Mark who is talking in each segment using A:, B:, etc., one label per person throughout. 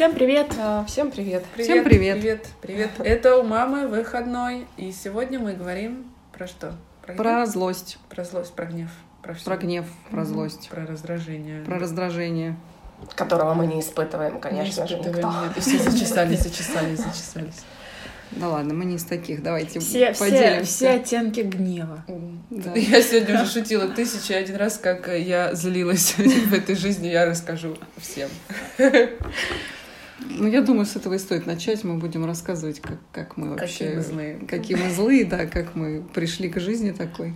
A: Всем привет!
B: А, Всем привет.
C: Всем привет.
D: Привет, привет. Это у мамы выходной. И сегодня мы говорим про что? гнев?
C: Про злость,
D: Про злость, про гнев. Про, всё.
C: про гнев, про злость,
D: Про раздражение.
C: про раздражение.
B: Которого мы не испытываем,
D: Не
B: конечно же, никто.
D: нет. И все зачесались, зачесались, зачесались.
C: Да ладно, мы не из таких, давайте
A: Все, все,
C: поделимся.
A: все оттенки гнева.
C: Да.
D: Я сегодня уже шутила тысячу и один раз, как я злилась в этой жизни, я расскажу всем.
C: Ну, я думаю, с этого и стоит начать. Мы будем рассказывать, как, как мы вообще...
D: Какие мы злые.
C: Какие мы злые, да, как мы пришли к жизни такой.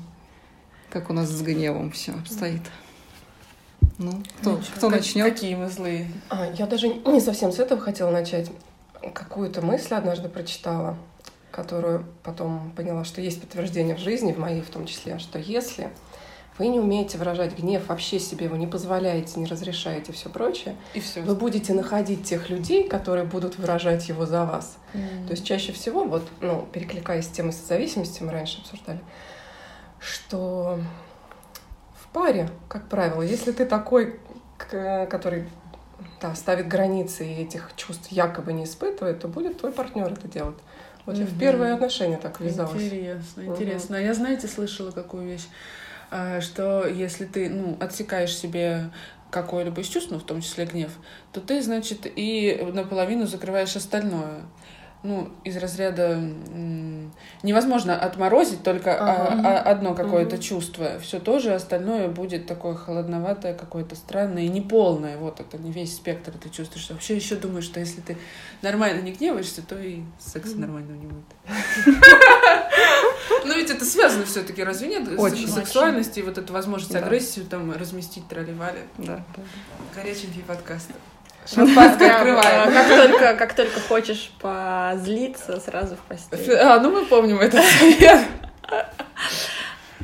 C: Как у нас с гневом все обстоит. Ну, кто, кто
D: Как-
C: начнет?
D: Какие мы злые.
B: А, я даже не совсем с этого хотела начать. Какую-то мысль однажды прочитала, которую потом поняла, что есть подтверждение в жизни, в моей в том числе, что если вы не умеете выражать гнев, вообще себе его не позволяете, не разрешаете, все прочее,
D: И все.
B: вы будете находить тех людей, которые будут выражать его за вас. То есть чаще всего, вот, ну, перекликаясь с темой созависимости, мы раньше обсуждали, что в паре, как правило, если ты такой, который да, ставит границы и этих чувств якобы не испытывает, то будет твой партнер это делать. Вот я в первые отношения так ввязалась.
D: Интересно, интересно. А я, знаете, слышала какую вещь, что если ты, ну, отсекаешь себе какое-либо из чувств, ну, в том числе гнев, то ты, значит, и наполовину закрываешь остальное. Ну, из разряда невозможно отморозить только а,
B: Ага.
D: а, одно какое-то
B: Мгм.
D: чувство. Все тоже остальное будет такое холодноватое, какое-то странное и неполное. Вот это не весь спектр ты чувствуешь. Вообще еще думаешь, что если ты нормально не гневаешься, то и секса нормального не будет. Ну ведь это связано все-таки, разве нет?
C: Очень.
D: Сексуальность и вот эту возможность агрессию там разместить тролливали.
C: Да.
D: Горяченький подкаст. Шампанское открываем.
A: э, Как только, как только хочешь позлиться, сразу в постель.
D: А, ну мы помним этот совет.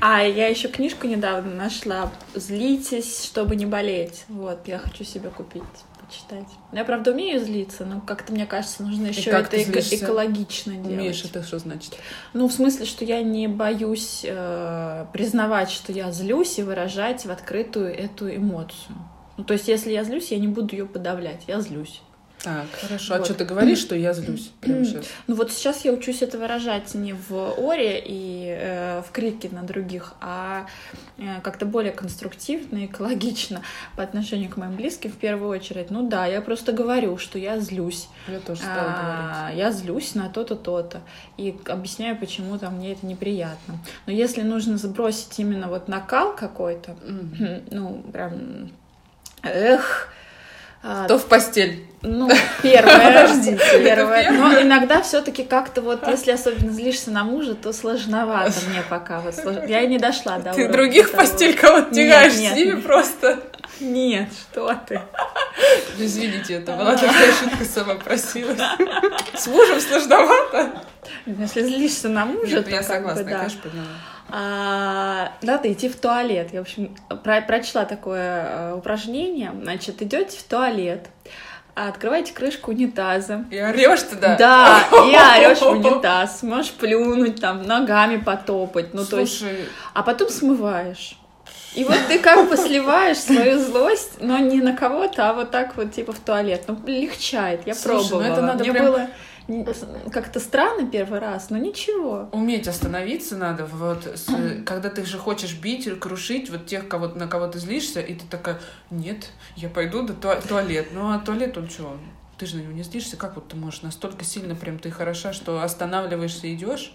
A: А я еще книжку недавно нашла «Злитесь, чтобы не болеть». Вот, я хочу себе купить, почитать. Я, правда, умею злиться, но как-то, мне кажется, нужно еще это эко- экологично делать.
D: Умеешь, это что значит?
A: Ну, в смысле, что я не боюсь э, признавать, что я злюсь и выражать в открытую эту эмоцию. Ну, то есть, если я злюсь, я не буду ее подавлять, я злюсь.
D: Так, хорошо. А
A: Вот.
D: что ты говоришь, что я злюсь прямо сейчас?
A: Ну вот сейчас я учусь это выражать не в оре и э, в крике на других, а э, как-то более конструктивно, экологично по отношению к моим близким в первую очередь. Ну да, я просто говорю, что я злюсь.
D: Я тоже стала
A: А,
D: говорить.
A: я злюсь на то-то, то-то. И объясняю, почему там мне это неприятно. Но если нужно сбросить именно вот накал какой-то, ну, прям, эх, а,
D: То в постель.
A: ну, первое.
D: Подождите,
A: первое. Но иногда все-таки как-то вот, если особенно злишься на мужа, то сложновато мне пока. Вот, слож- Я не дошла до
D: Ты других
A: того.
D: постель кого-то тягаешь
A: нет,
D: с ними
A: нет.
D: просто.
A: Нет, что ты.
D: Извините, это была такая шутка, сама просилась. С мужем сложновато.
A: Если злишься на мужа,
D: Нет,
A: то
D: я согласна,
A: бы,
D: я,
A: да.
D: конечно, поняла.
A: А, надо идти в туалет. Я, в общем, про- прочла такое э, упражнение. Значит, идете в туалет, открываете крышку унитаза.
D: И орешь туда.
A: Да, и орешь в унитаз. Можешь плюнуть, там, ногами потопать. Ну, то есть
D: Слушай,
A: а потом смываешь. И вот ты как бы сливаешь свою злость, но не на кого-то, а вот так вот типа в туалет. Ну, легчает, я
D: Слушай, ну
A: пробовала.
D: это надо
A: Мне
D: прям-
A: было как-то странно первый раз, но ничего.
D: уметь остановиться надо, вот, с- когда ты же хочешь бить или крушить вот тех, кого, на кого ты злишься, и ты такая, нет, я пойду до туа- туалет. Ну, а туалет, он что, ты же на него не злишься, как вот ты можешь настолько сильно прям ты хороша, что останавливаешься и идешь?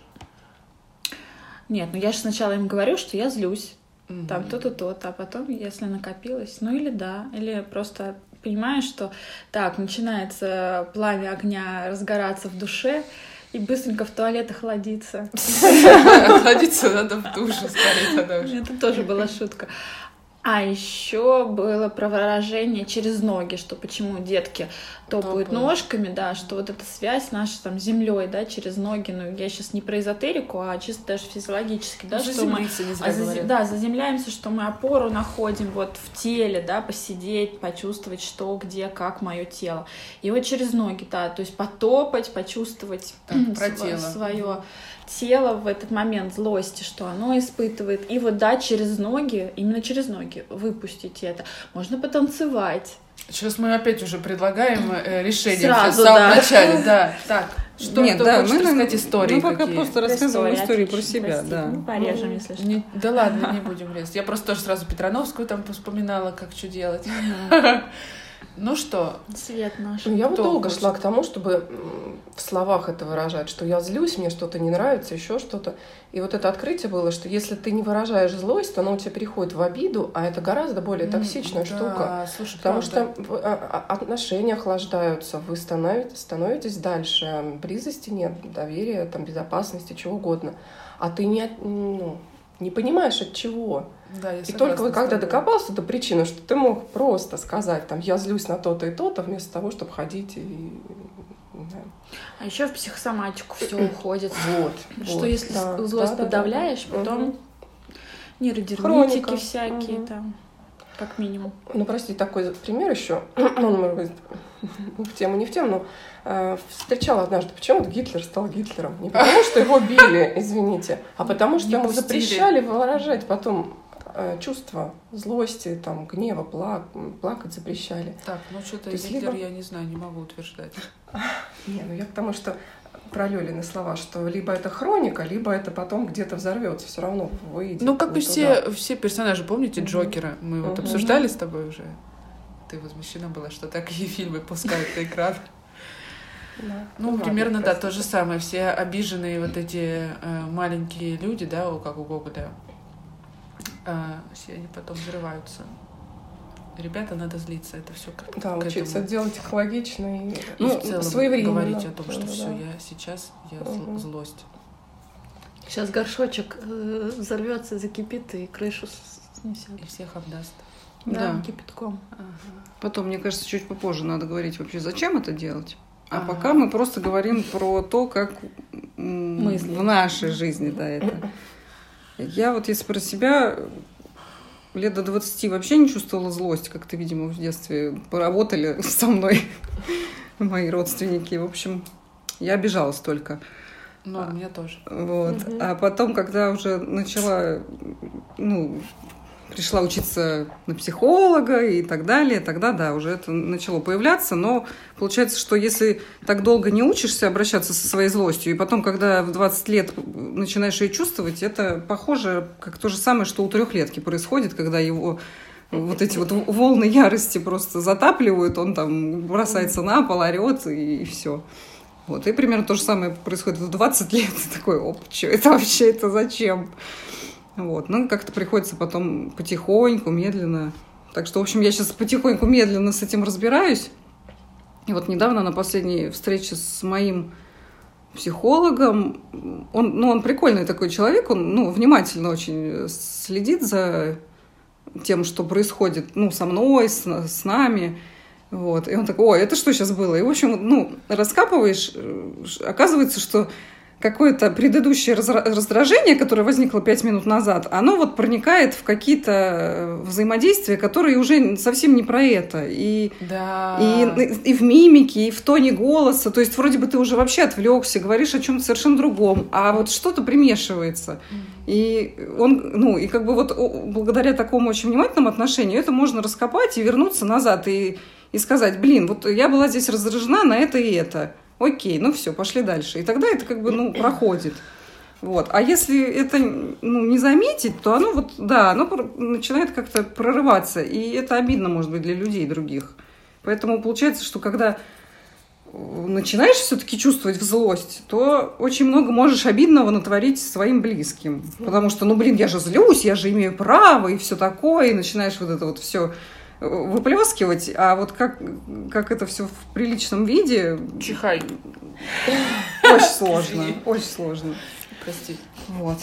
A: Нет, ну я же сначала им говорю, что я злюсь.
D: Мгм.
A: Там то-то, то-то, а потом, если накопилось, ну или да, или просто понимаешь, что так, начинается пламя огня разгораться в душе, и быстренько в туалет охладиться.
D: Охладиться надо в душе, скорее тогда уже.
A: Это тоже была шутка. А еще было про выражение через ноги, что почему детки топают
D: Топают.
A: ножками, да, что вот эта связь наша там с землей, да, через ноги. Ну, я сейчас не про эзотерику, а чисто даже физиологически, да, что мы а
D: говорят.
A: да, заземляемся, что мы опору находим вот в теле, да, посидеть, почувствовать, что, где, как мое тело. И вот через ноги, да, то есть потопать, почувствовать
D: Так, про тело.
A: свое тело в этот момент злости, что оно испытывает. И вот, да, через ноги, именно через ноги выпустить это. Можно потанцевать.
D: Сейчас мы опять уже предлагаем э, решение
A: Сразу,
D: в самом
A: да.
D: начале. Да, так. Что
C: Нет,
D: кто
C: да,
D: хочет
C: мы,
D: рассказать истории
C: мы пока
D: какие?
C: просто рассказываем истории про себя,
A: простите.
C: да.
A: Ну, порежем, если что.
D: Не- да ладно, не будем резать. Я просто тоже сразу Петрановскую там вспоминала, как что делать. Ну что,
A: Свет наш.
B: Ну, я вот долго
D: хочет?
B: шла к тому, чтобы в словах это выражать, что я злюсь, мне что-то не нравится, еще что-то. И вот это открытие было, что если ты не выражаешь злость, то она у тебя переходит в обиду, а это гораздо более токсичная
D: м,
B: штука.
D: да, слушай,
B: Потому
D: правда.
B: что в- а- а- отношения охлаждаются, вы становитесь, становитесь дальше, близости нет, доверия, там, безопасности, чего угодно. А ты не, ну, не понимаешь от чего.
D: Да, я
B: И только вот когда докопался до причины, что ты мог просто сказать, там, я злюсь на то-то и то-то, вместо того, чтобы ходить и... да.
A: А еще в психосоматику все уходит.
B: Вот.
A: Что
B: вот,
A: если
B: да,
A: злость
B: да, да,
A: подавляешь,
B: да.
A: потом
B: Мгм.
A: нейродермитики всякие
B: Мгм.
A: там, как минимум.
B: Ну, прости, такой пример еще. Он, может быть, в тему, не в тему, но э, встречала однажды, почему вот Гитлер стал Гитлером. Не потому, что его били, извините, а потому, что
D: Не
B: ему
D: пустили.
B: запрещали выражать потом чувства злости, там, гнева, плак- плакать запрещали.
D: Так, ну что-то Гитлер,
B: либо-
D: я не знаю, не могу утверждать.
B: Не, ну я к тому, что про Лёлины слова, что либо это хроника, либо это потом где-то взорвется, все равно выйдет.
D: Ну, как и все,
B: туда.
D: все персонажи, помните. Джокера? Мы вот обсуждали с тобой уже. Ты возмущена была, что такие фильмы пускают на экран.
B: Да.
D: Ну,
B: ладно,
D: примерно, да, то же самое. Все обиженные вот эти э, маленькие люди, да, у- как у Гоголя, э, все они потом взрываются. Ребята, надо злиться, это все к,
B: Да,
D: к
B: учиться
D: этому.
B: делать экологично и
D: И
B: ну,
D: в целом
B: своевременно.
D: говорить о том, что
B: Да,
D: все,
B: да.
D: я сейчас, я
B: Мгм.
D: злость.
A: Сейчас горшочек э, взорвется, закипит и крышу снесет.
D: И всех обдаст.
A: Да,
C: Да.
A: кипятком.
C: Потом, мне кажется, чуть попозже надо говорить вообще, зачем это делать. А
D: Ага.
C: пока мы просто говорим про то, как
A: Мысли.
C: в нашей жизни, да, это. Я вот если про себя лет до 20 вообще не чувствовала злость, как-то, видимо, в детстве поработали со мной мои родственники. В общем, я обижалась только.
D: Ну, у меня тоже.
C: Вот.
B: Мгм.
C: А потом, когда уже начала, ну, пришла учиться на психолога и так далее, тогда, да, уже это начало появляться. Но получается, что если так долго не учишься обращаться со своей злостью, и потом, когда в 20 лет начинаешь ее чувствовать, это похоже, как то же самое, что у трехлетки происходит, когда его вот эти вот волны ярости просто затапливают, он там бросается на пол, орет и, все. Вот, и примерно то же самое происходит в 20 лет. Такой, оп, что это вообще, это зачем? Вот, ну, как-то приходится потом потихоньку, медленно. Так что, в общем, я сейчас потихоньку, медленно с этим разбираюсь. И вот недавно на последней встрече с моим психологом, он, ну, он прикольный такой человек, он, ну, внимательно очень следит за тем, что происходит, ну, со мной, с, с нами. Вот. И он такой, ой, это что сейчас было? И, в общем, ну, раскапываешь, э, оказывается, что какое-то предыдущее раздражение, которое возникло пять минут назад, оно вот проникает в какие-то э, взаимодействия, которые уже совсем не про это. И,
D: Да.
C: и, и в мимике, и в тоне голоса. То есть вроде бы ты уже вообще отвлекся, говоришь о чем-то совершенно другом, а вот что-то примешивается. И он, ну, и как бы вот благодаря такому очень внимательному отношению это можно раскопать и вернуться назад и, и сказать, блин, вот я была здесь раздражена на это и это. Окей, ну все, пошли дальше. И тогда это как бы, ну, проходит. Вот. А если это ну, не заметить, то оно вот, да, оно начинает как-то прорываться. И это обидно, может быть, для людей других. Поэтому получается, что когда э, начинаешь все-таки чувствовать злость, то очень много можешь обидного натворить своим близким. Потому что, ну, блин, я же злюсь, я же имею право и все такое, и начинаешь вот это вот все выплескивать, а вот как, как это все в приличном виде,
D: Чихай.
C: очень сложно, очень сложно.
D: Прости.
C: Вот.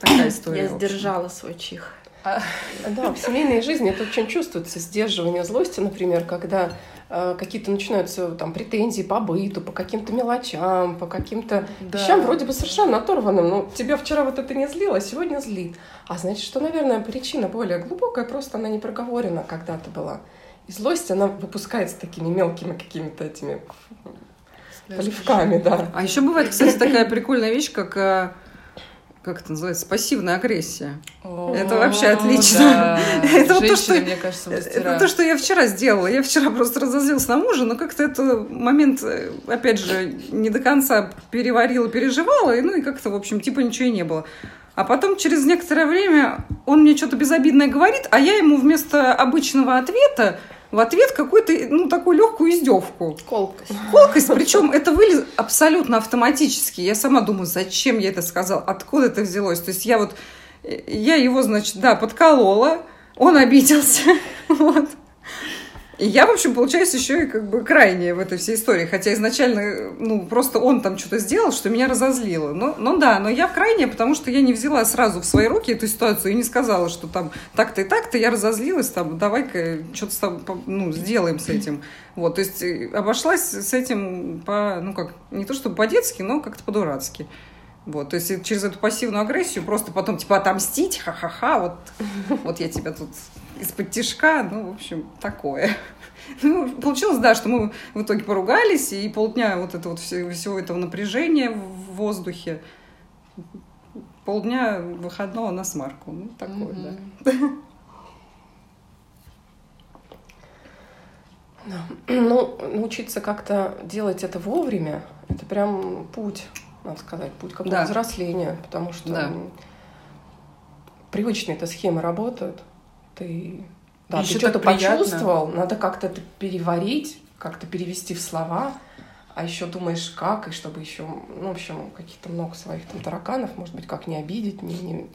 C: Такая история.
A: Я сдержала свой чих.
B: Да, в семейной жизни это очень чувствуется, сдерживание злости, например, когда какие-то начинаются там претензии по быту, по каким-то мелочам, по каким-то
D: Да.
B: вещам вроде бы совершенно оторванным. Ну, тебя вчера вот это не злило, а сегодня злит. А значит, что, наверное, причина более глубокая, просто она не проговорена когда-то была. И злость, она выпускается такими мелкими какими-то этими поливками, да.
C: А еще бывает, кстати, такая прикольная вещь, как э, как это называется, пассивная агрессия.
D: О,
C: Это вообще отлично.
D: да.
C: Это вот то,
D: Женщины,
C: что-
D: мне кажется, мастера.
C: Это то, что я вчера сделала. Я вчера просто разозлилась на мужа, но как-то это момент, э, опять же, не до конца переварила, переживала, и, ну и как-то, в общем, типа ничего и не было. А потом через некоторое время он мне что-то безобидное говорит, а я ему вместо обычного ответа в ответ какую-то, ну, такую легкую издевку.
A: Колкость.
C: Колкость, причем это вылез абсолютно автоматически. Я сама думаю, зачем я это сказала, откуда это взялось. То есть я вот, э, я его, значит, да, подколола, он обиделся, вот. И я, в общем, получаюсь еще и как бы крайняя в этой всей истории. Хотя изначально, ну, просто он там что-то сделал, что меня разозлило. Но, но да, но я крайняя, потому что я не взяла сразу в свои руки эту ситуацию и не сказала, что там так-то и так-то, я разозлилась, там, давай-ка что-то ну, сделаем с этим. Вот, то есть э, обошлась с этим по, ну, как, не то чтобы по-детски, но как-то по-дурацки. Вот, то есть через эту пассивную агрессию просто потом, типа, отомстить, ха-ха-ха, вот, вот я тебя тут из-под тишка, ну, в общем, такое. Ну, получилось, да, что мы в итоге поругались, и полдня вот это вот все- всего этого напряжения в воздухе, полдня выходного на смарку. Ну, такое,
D: Мгм.
C: да.
B: Ну, научиться как-то делать это вовремя, это прям путь, надо сказать, путь какого-то
C: Да.
B: взросления, потому что
C: Да.
B: м, привычные-то схемы работают. Ты, да,
D: Ещё
B: ты что-то
D: приятно.
B: почувствовал, надо как-то это переварить, как-то перевести в слова, а еще думаешь, как, и чтобы еще, ну, в общем, каких-то много своих там тараканов, может быть, как не обидеть, не, не-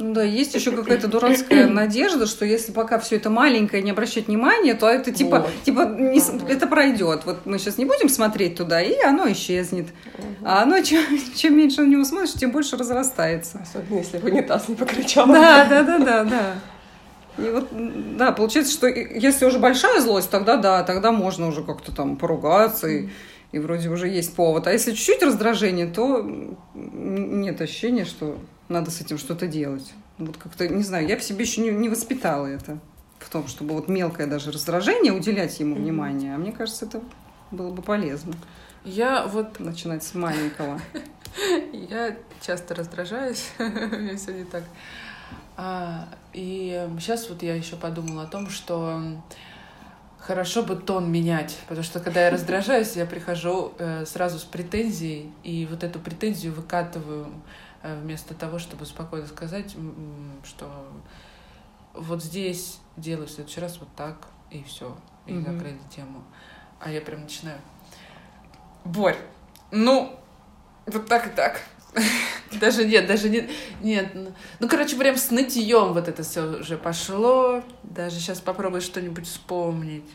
C: Ну да, есть еще какая-то дурацкая надежда, что если пока все это маленькое, не обращать внимания, то это типа,
B: Вот.
C: типа не это пройдет. Вот мы сейчас не будем смотреть туда, и оно исчезнет. А оно, чем, чем меньше на него смотришь, тем больше разрастается.
B: Особенно, если в унитаз не покричал.
C: Да, да, да, да, да. И вот, да, получается, что если уже большая злость, тогда да, тогда можно уже как-то там поругаться, и, и вроде уже есть повод. А если чуть-чуть раздражение, то нет ощущения, что надо с этим что-то делать. Вот как-то, не знаю, я в себе еще не, не воспитала это. В том, чтобы вот мелкое даже раздражение уделять ему внимание. А мне кажется, это было бы полезно.
D: Я вот
C: Начинать с маленького.
D: Я часто раздражаюсь, у меня все не так. А, и сейчас вот я еще подумала о том, что хорошо бы тон менять, потому что когда я раздражаюсь, я прихожу э, сразу с претензией, и вот эту претензию выкатываю вместо того, чтобы спокойно сказать, что вот здесь делаю в следующий раз вот так, и все, и
C: Мгм.
D: закрыли тему. А я прям начинаю. Борь, ну, вот так и так. Даже нет, даже нет, нет. ну- Ну, короче, прям с нытьем вот это все уже пошло. Даже сейчас попробую что-нибудь вспомнить.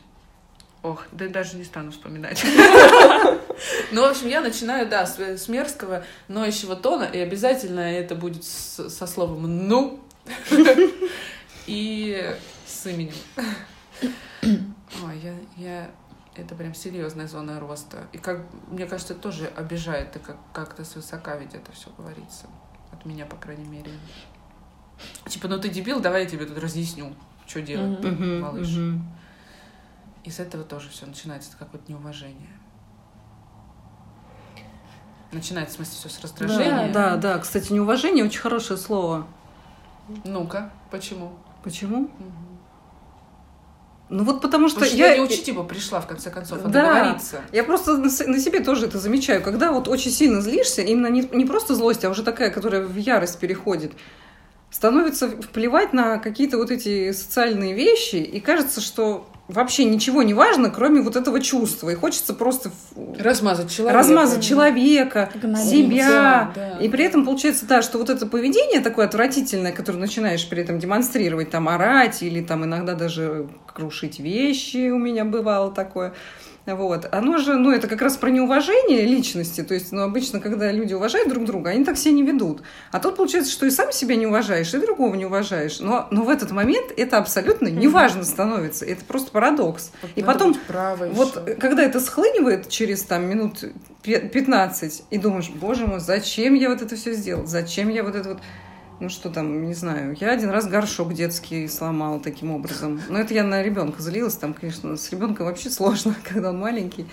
D: Ох, да даже не стану вспоминать. Ну, в общем, я начинаю, да, с, с мерзкого, ноющего тона, и обязательно это будет с- со словом «ну» и с именем. Ой, я, я... Это прям серьезная зона роста. И как, мне кажется, это тоже обижает, и как, как-то свысока ведь это все говорится. От меня, по крайней мере. Типа, ну ты дебил, давай я тебе тут разъясню, что делать, малыш. И с этого тоже все начинается, это какое-то неуважение. Начинается, в смысле, все с
C: Да,
D: раздражения.
C: да, да. Кстати, неуважение очень хорошее слово.
D: Ну-ка, почему?
C: Почему?
D: Мгм.
C: Ну вот потому что,
D: Потому что
C: я...
D: я не учить его пришла, в конце концов, а
C: Да.
D: договориться.
C: Я просто на себе тоже это замечаю. Когда вот очень сильно злишься, именно не, не просто злость, а уже такая, которая в ярость переходит, становится плевать на какие-то вот эти социальные вещи, и кажется, что вообще ничего не важно, кроме вот этого чувства. И хочется просто
D: Размазать человека.
C: размазать человека, себя.
D: Да, да.
C: И при этом получается, да, что вот это поведение такое отвратительное, которое начинаешь при этом демонстрировать, там, орать или там иногда даже крушить вещи, у меня бывало такое. Вот. Оно же, ну, это как раз про неуважение личности. То есть, ну, обычно, когда люди уважают друг друга, они так себя не ведут. А тут получается, что и сам себя не уважаешь, и другого не уважаешь. Но, но в этот момент это абсолютно неважно становится. Это просто парадокс.
D: Вот
C: И потом вот
D: ещё.
C: э, когда это схлынивает через там минут пе- 15, и думаешь, боже мой, зачем я вот это все сделал? Зачем я вот это вот... Ну что там, не знаю. Я один раз горшок детский сломала таким образом. Но это я на ребенка злилась. Там, конечно, с ребенком вообще сложно, когда он маленький.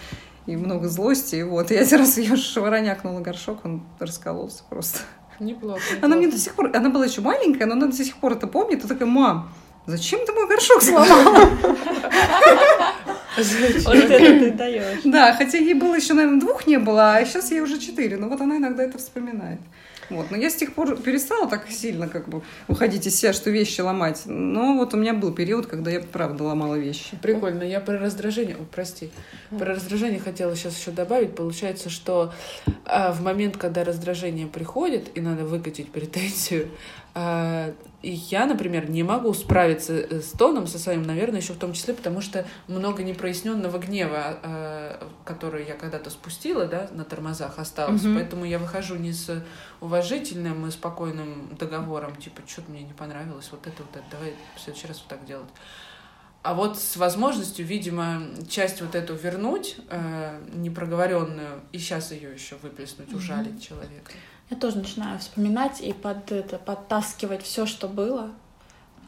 C: и много злости. И вот, я один раз ее шворонякнула горшок, он раскололся просто.
D: Неплохо.
C: Она мне до сих пор, она была еще маленькая, но она до сих пор это помнит. И такая, мам, зачем ты мой горшок сломала?
A: Вот это ты даешь.
C: Да, хотя ей было еще, наверное, двух не было, а сейчас ей уже четыре. Но вот она иногда это вспоминает. Вот. Но я с тех пор перестала так сильно как бы уходить из себя, что вещи ломать. Но вот у меня был период, когда я правда ломала вещи.
D: Прикольно. Я про раздражение, о, прости, про раздражение хотела сейчас еще добавить. Получается, что а, в момент, когда раздражение приходит и надо выкатить претензию, я, например, не могу справиться э, с тоном со своим, наверное, еще в том числе, потому что много непроясненного гнева, а, который я когда-то спустила, да, на тормозах осталось.
C: Мгм.
D: Поэтому я выхожу не с уважительным и спокойным договором, типа, что-то мне не понравилось, вот это, вот это, давай в следующий раз вот так делать. А вот с возможностью, видимо, часть вот эту вернуть, э, непроговоренную, и сейчас ее еще выплеснуть, ужалить человека.
A: Я тоже начинаю вспоминать и под это, подтаскивать все, что было.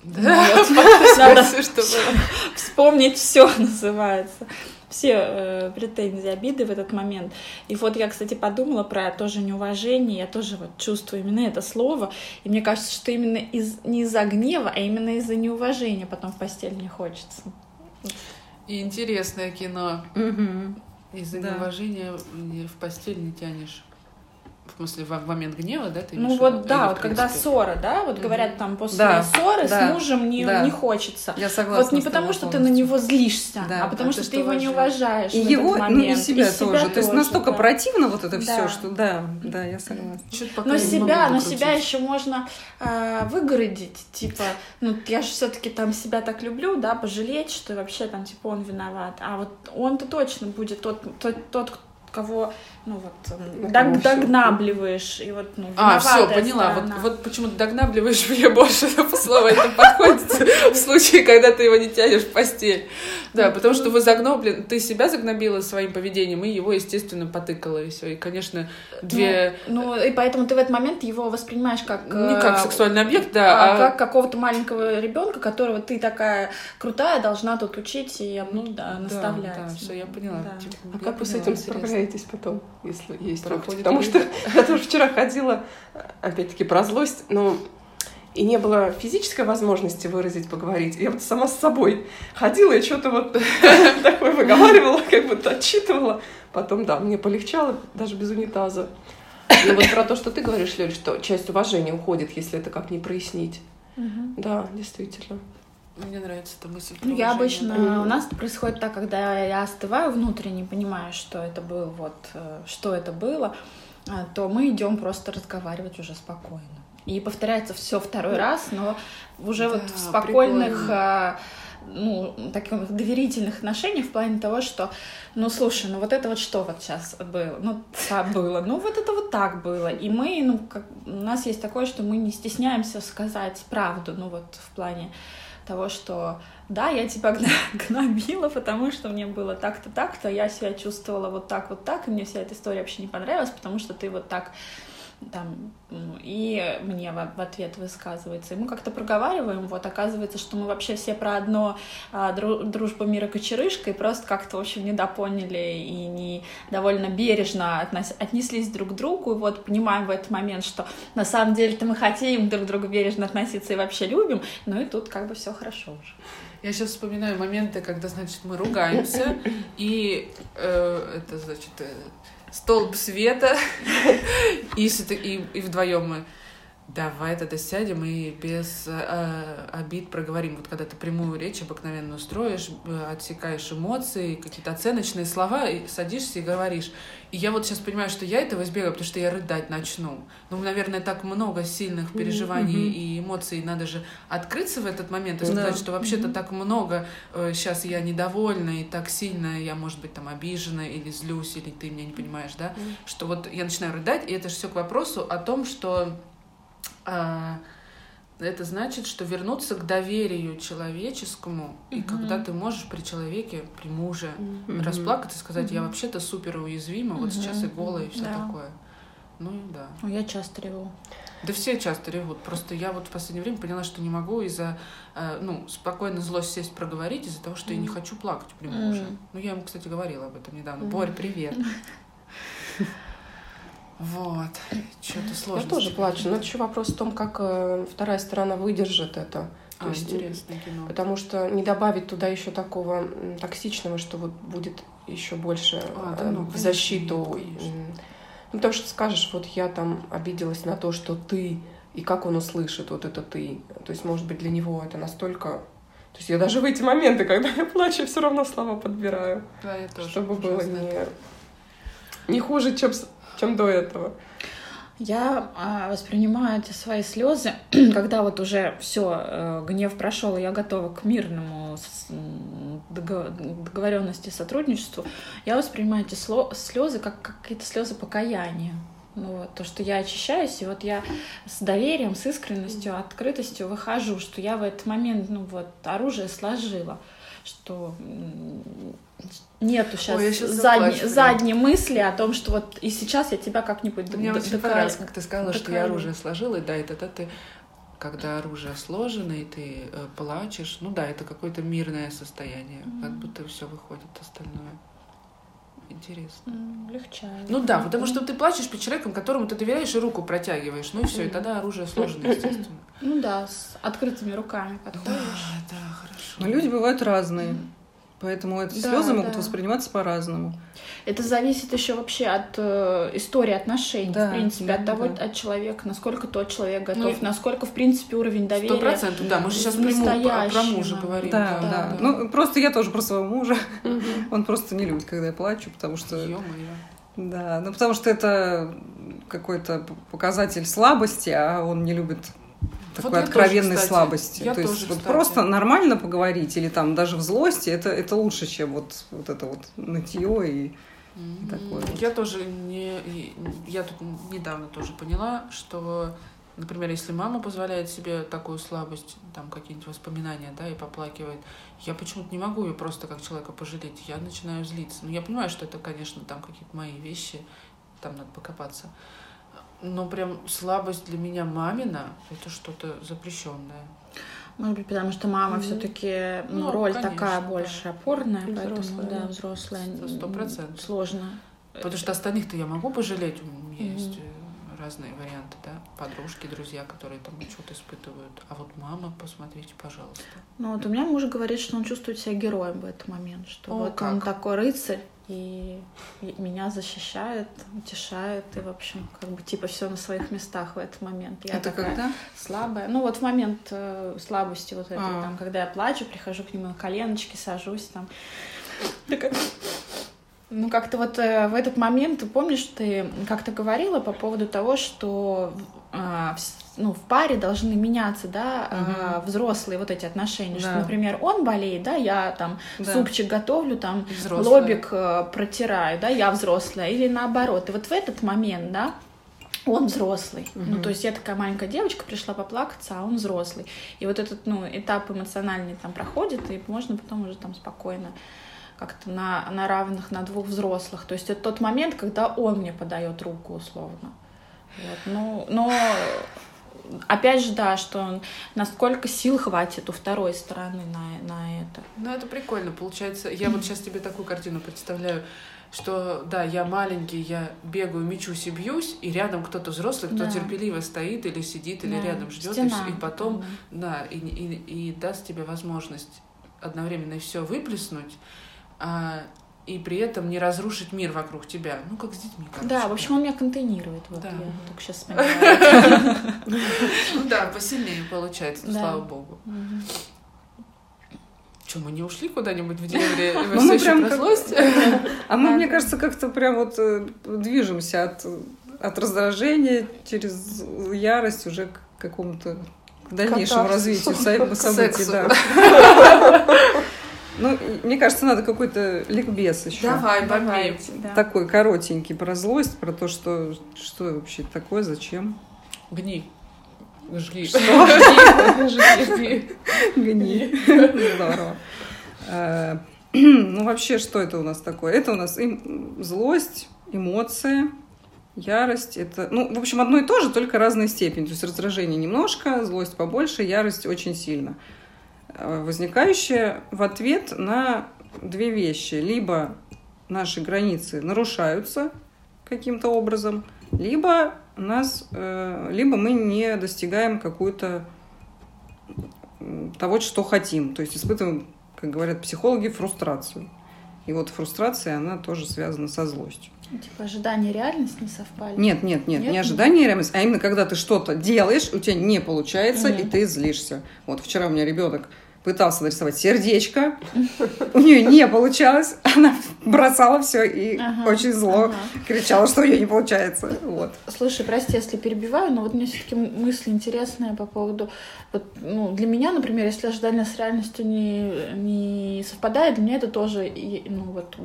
D: Да,
A: Вот. Надо
D: всё, что было.
A: вспомнить все называется. Все э, претензии, обиды в этот момент. И вот я, кстати, подумала про тоже неуважение. Я тоже вот чувствую именно это слово. И мне кажется, что именно из, не из-за гнева, а именно из-за неуважения потом в постель не хочется.
D: И интересное кино.
C: Мгм.
D: Из-за
C: Да.
D: неуважения не- в постель не тянешь. В смысле, в в момент гнева, да, ты
A: Ну вот да,
D: Или,
A: вот когда ссора, да, вот говорят там после
C: Да,
A: ссоры
C: да,
A: с мужем не,
C: да.
A: не хочется.
C: Я согласна.
A: Вот не потому, что ты на
C: полностью.
A: него злишься,
C: Да,
A: а потому
D: а
A: что
D: ты
A: ты
D: что
A: его не
D: уважаешь.
C: И
A: в
C: его,
A: этот
C: ну и
A: момент.
C: себя, тоже. То есть
A: тоже,
C: настолько
A: да.
C: противно вот это
A: Да.
C: все, что да, да, я согласна.
A: Но себя, но себя еще можно э, выгородить, типа, ну я же все-таки там себя так люблю, да, пожалеть, что вообще там типа он виноват, а вот он-то точно будет тот, тот, тот кого, ну вот дог- догнабливаешь и вот ну
D: А, все, поняла. Вот,
A: сторона.
D: вот почему ты догнабливаешь мне больше по слову это подходит в случае, когда ты его не тянешь в постель. Да, потому что вы загноблен, ты себя загнобила своим поведением, и его, естественно, потыкала, и все. И, конечно, две...
A: Ну, и поэтому ты в этот момент его воспринимаешь как...
D: Не как
A: э,
D: сексуальный объект,
A: а
D: да, а...
A: как какого-то маленького ребенка, которого ты такая крутая должна тут учить и ну, да, наставлять.
D: Да, все, я поняла. Типа,
B: А как вы с этим справляетесь потом, если есть?
D: Проходит
B: Потому что я тоже вчера ходила, опять-таки, про злость, но и не было физической возможности выразить, поговорить. Я вот сама с собой ходила и что-то вот такое выговаривала, как будто отчитывала. Потом, да, мне полегчало, даже без унитаза. Но вот про то, что ты говоришь, Лёль, что часть уважения уходит, если это как не прояснить. Да, действительно.
D: Мне нравится эта мысль.
A: Ну, я обычно,
B: да.
A: у нас это происходит так, когда я остываю внутренне, понимаю, что это было, вот, э, что это было, а, то мы идем просто разговаривать уже спокойно. И повторяется все второй раз, но уже вот
D: Да,
A: в спокойных,
D: прикольно.
A: а, ну, таких доверительных отношениях в плане того, что, ну, слушай, ну вот это вот что вот сейчас было, ну, так было, ну вот это вот так было. И мы, ну, как, у нас есть такое, что мы не стесняемся сказать правду, ну вот в плане того, что да, я тебя гнобила, потому что мне было так-то, так-то, я себя чувствовала вот так, вот так, и мне вся эта история вообще не понравилась, потому что ты вот так там, ну, и мне в, ответ высказывается. И мы как-то проговариваем, вот оказывается, что мы вообще все про одно а, дру- дружба мира кочерышка, и просто как-то, в общем, недопоняли и не довольно бережно относ- отнеслись друг к другу, и вот понимаем в этот момент, что на самом деле-то мы хотим друг к другу бережно относиться и вообще любим, ну и тут как бы все хорошо уже.
D: Я сейчас вспоминаю моменты, когда, значит, мы ругаемся, и э, это, значит, э, столб света, и, и, и вдвоем мы давай тогда сядем и без э, обид проговорим. Вот когда ты прямую речь обыкновенную строишь, э, отсекаешь эмоции, какие-то оценочные слова, и садишься и говоришь. И я вот сейчас понимаю, что я этого избегаю, потому что я рыдать начну. Ну, наверное, так много сильных переживаний
C: Мгм.
D: и эмоций, надо же открыться в этот момент и
C: Да.
D: сказать, что вообще-то
A: Мгм.
D: так много сейчас я недовольна, и так сильно я, может быть, там обижена или злюсь, или ты меня не понимаешь, да?
B: Мгм.
D: Что вот я начинаю рыдать, и это же все к вопросу о том, что это значит, что вернуться к доверию человеческому, и
A: Мгм.
D: когда ты можешь при человеке, при муже,
C: Мгм.
D: расплакаться и сказать, я вообще-то супер уязвима, вот
A: Мгм.
D: сейчас и голая, и все
A: Да.
D: такое. Ну да.
A: Ну, я часто реву.
D: Да все часто ревут. Просто я вот в последнее время поняла, что не могу из-за, э, ну, спокойно злость сесть проговорить из-за того, что я не хочу плакать при муже.
A: Мгм.
D: Ну, я ему, кстати, говорила об этом недавно.
A: Мгм.
D: Борь, привет. Вот. Что-то сложно.
B: Я тоже плачу, но это еще вопрос в том, как э, вторая сторона выдержит это.
D: А,
B: То есть,
D: интересное кино.
B: Потому что не добавить туда еще такого токсичного, что вот будет еще больше
D: А, да
B: э,
D: ну,
B: в защиту.
D: конечно.
B: Ну, потому что скажешь, вот я там обиделась на то, что ты, и как он услышит вот это ты. То есть, может быть, для него это настолько... То есть я даже в эти моменты, когда я плачу, все равно слова подбираю,
D: Да, я тоже.
B: чтобы было не, не хуже, чем, чем до этого.
A: Я а, воспринимаю эти свои слезы, когда вот уже все, гнев прошел, и я готова к мирному с- договоренности, сотрудничеству. Я воспринимаю эти слезы как какие-то слезы покаяния. Ну, вот, то, что я очищаюсь, и вот я с доверием, с искренностью, открытостью выхожу, что я в этот момент, ну вот, оружие сложила, что нету сейчас,
D: Ой, щас
A: задней, задней мысли о том, что вот и сейчас я тебя как-нибудь
D: Мне
A: д-
D: очень понравилось, как ты сказала, что я оружие сложила, и да, это, это ты, когда оружие сложено, и ты э, плачешь, ну да, это какое-то мирное состояние, как
A: Мгм.
D: будто все выходит остальное. Интересно.
A: М, Легчает.
D: Ну да, потому что ты плачешь перед человеком, которому ты доверяешь и руку протягиваешь, ну и все, и тогда оружие сложено, естественно.
A: Ну да, с открытыми руками
D: Да,
A: подходишь.
D: да, хорошо.
C: Но люди бывают разные. Поэтому эти
A: Да,
C: слезы могут
A: да.
C: восприниматься по-разному.
A: Это зависит еще вообще от э, истории отношений,
C: Да,
A: в принципе,
C: да,
A: от того,
C: да.
A: от человека, насколько тот человек готов,
D: Ну и-
A: насколько, в принципе, уровень доверия.
D: Сто процентов, да, мы же сейчас про, про мужа говорим.
C: Да, да. Ну, просто я тоже про своего мужа. Он просто не любит, когда я плачу, потому что...
D: Ё-моё.
C: Да, ну потому что это какой-то показатель слабости, а он не любит такой
D: я
C: откровенной
D: тоже, кстати.
C: слабости.
D: Я
C: То есть
D: тоже,
C: вот
D: кстати.
C: просто нормально поговорить или там даже в злости, это, это лучше, чем вот, вот это вот нытье и...
D: М,
C: такое вот.
D: Я тоже не... Я тут недавно тоже поняла, что, например, если мама позволяет себе такую слабость, там какие-нибудь воспоминания, да, и поплакивает, я почему-то не могу ее просто как человека пожалеть. Я начинаю злиться. Ну, я понимаю, что это, конечно, там какие-то мои вещи, там надо покопаться. Но прям слабость для меня мамина — это что-то запрещенное.
A: Может быть, потому что мама
B: Мгм.
A: все-таки ну,
D: Ну,
A: роль
D: конечно,
A: такая
D: да.
A: больше опорная,
B: И
A: поэтому
B: взрослая,
A: да,
B: да.
A: взрослая.
D: Сто- процентов.
A: Сложно.
D: Потому что остальных-то я могу пожалеть, у меня
A: Мгм.
D: есть э, разные варианты, да, подружки, друзья, которые там что-то испытывают. А вот мама, посмотрите, пожалуйста.
A: Ну вот у меня муж говорит, что он чувствует себя героем в этот момент, что
D: О,
A: вот он
D: как.
A: такой рыцарь и, меня защищает, утешает и в общем как бы типа все на своих местах в этот момент. Я
C: это
A: такая
C: когда?
A: слабая. Ну вот в момент э, слабости вот этой,
C: А.
A: там, когда я плачу, прихожу к нему на коленочки, сажусь там. Такая, Ну, как-то вот э, в этот момент, ты помнишь, ты как-то говорила по поводу того, что ну, в паре должны меняться, да, а, взрослые вот эти отношения. Что,
C: Да.
A: например, он болеет, да, я там
C: Да.
A: супчик готовлю, там
D: Взрослая.
A: лобик э, протираю, да, я взрослая, или наоборот. И вот в этот момент, да, он взрослый. Ну,
C: Мгм.
A: то есть я такая маленькая девочка, пришла поплакаться, а он взрослый. И вот этот, ну, этап эмоциональный там проходит, и можно потом уже там спокойно как-то на, на равных, на двух взрослых. То есть это тот момент, когда он мне подает руку, условно. Вот. Ну, но опять же, да, что насколько сил хватит у второй стороны на, на это.
D: Ну, это прикольно. Получается, я вот сейчас тебе такую картину представляю, что, да, я маленький, я бегаю, мечусь и бьюсь, и рядом кто-то взрослый, кто
A: Да.
D: терпеливо стоит или сидит, или
A: Да,
D: рядом ждет, и, и потом,
A: Мгм.
D: да, и, и, и даст тебе возможность одновременно все выплеснуть, а, и при этом не разрушить мир вокруг тебя. Ну, как с детьми, короче.
A: Да, в общем, он меня контейнирует. Вот
D: Да.
A: я только сейчас вспоминаю.
D: Ну да, посильнее получается, слава богу. Че, мы не ушли куда-нибудь в дебри? И вы
C: Ну,
D: все
C: мы
D: еще
C: прям
D: про злость?
C: А мы, мне кажется, как-то прям вот э, движемся от, от раздражения через ярость уже к какому-то к дальнейшему
B: Катарсису.
C: развитию событий. Да. Ну, мне кажется, надо какой-то ликбез еще.
D: Давай, бомби.
A: Давайте, да.
C: Такой коротенький про злость, про то, что, что вообще такое, зачем.
D: Гни. Жги.
C: Что?
D: Жги, жги.
C: Гни. Здорово. Э, Ну, вообще, что это у нас такое? Это у нас злость, эмоция, Ярость это, ну, в общем, одно и то же, только разной степени. То есть раздражение немножко, злость побольше, ярость очень сильно. Э, возникающая в ответ на две вещи. Либо наши границы нарушаются каким-то образом, либо нас, э, либо мы не достигаем какую-то того, что хотим. То есть испытываем, как говорят психологи, фрустрацию. И вот фрустрация, она тоже связана со злостью.
A: Типа ожидания и реальность не совпали?
C: Нет, нет, нет, нет? не ожидание и реальность, а именно когда ты что-то делаешь, у тебя не получается, mm-hmm. и ты злишься. Вот вчера у меня ребенок пытался нарисовать сердечко, у нее не получалось, она бросала все и ага, очень зло ага. кричала, что у нее не получается. Вот.
A: Слушай, прости, если перебиваю, но вот у меня все-таки мысль интересная по поводу, вот, ну, для меня, например, если ожидание с реальностью не, не совпадает, для меня это тоже, ну, вот,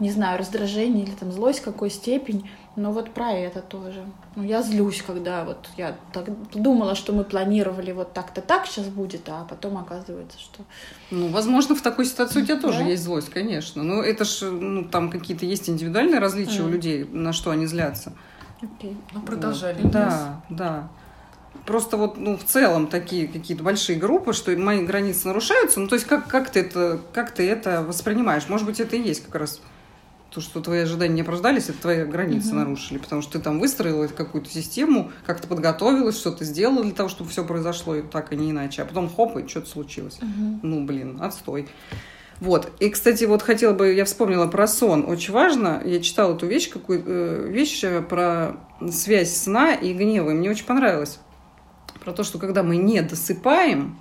A: не знаю, раздражение или там злость в какой степень, но вот про это тоже. Ну, я злюсь, когда вот я так думала, что мы планировали вот так-то так сейчас будет, а потом оказывается, что...
C: Ну, возможно, в такой ситуации у тебя тоже да? есть злость, конечно. Но это ж, ну, там какие-то есть индивидуальные различия mm. у людей, на что они злятся.
A: Окей. Okay.
D: Ну, продолжали.
C: Вот. Да, да. Просто вот, ну, в целом такие какие-то большие группы, что мои границы нарушаются. Ну, то есть как, как, ты это, как ты это воспринимаешь? Может быть, это и есть как раз то, что твои ожидания не оправдались, это твои границы угу. нарушили, потому что ты там выстроила какую-то систему, как-то подготовилась, что-то сделала для того, чтобы все произошло и так, и не иначе. А потом хоп, и что-то случилось. Угу. Ну, блин, отстой. Вот. И, кстати, вот хотела бы, я вспомнила про сон. Очень важно, я читала эту вещь, какую э, вещь про связь сна и гнева, и мне очень понравилось. Про то, что когда мы не досыпаем,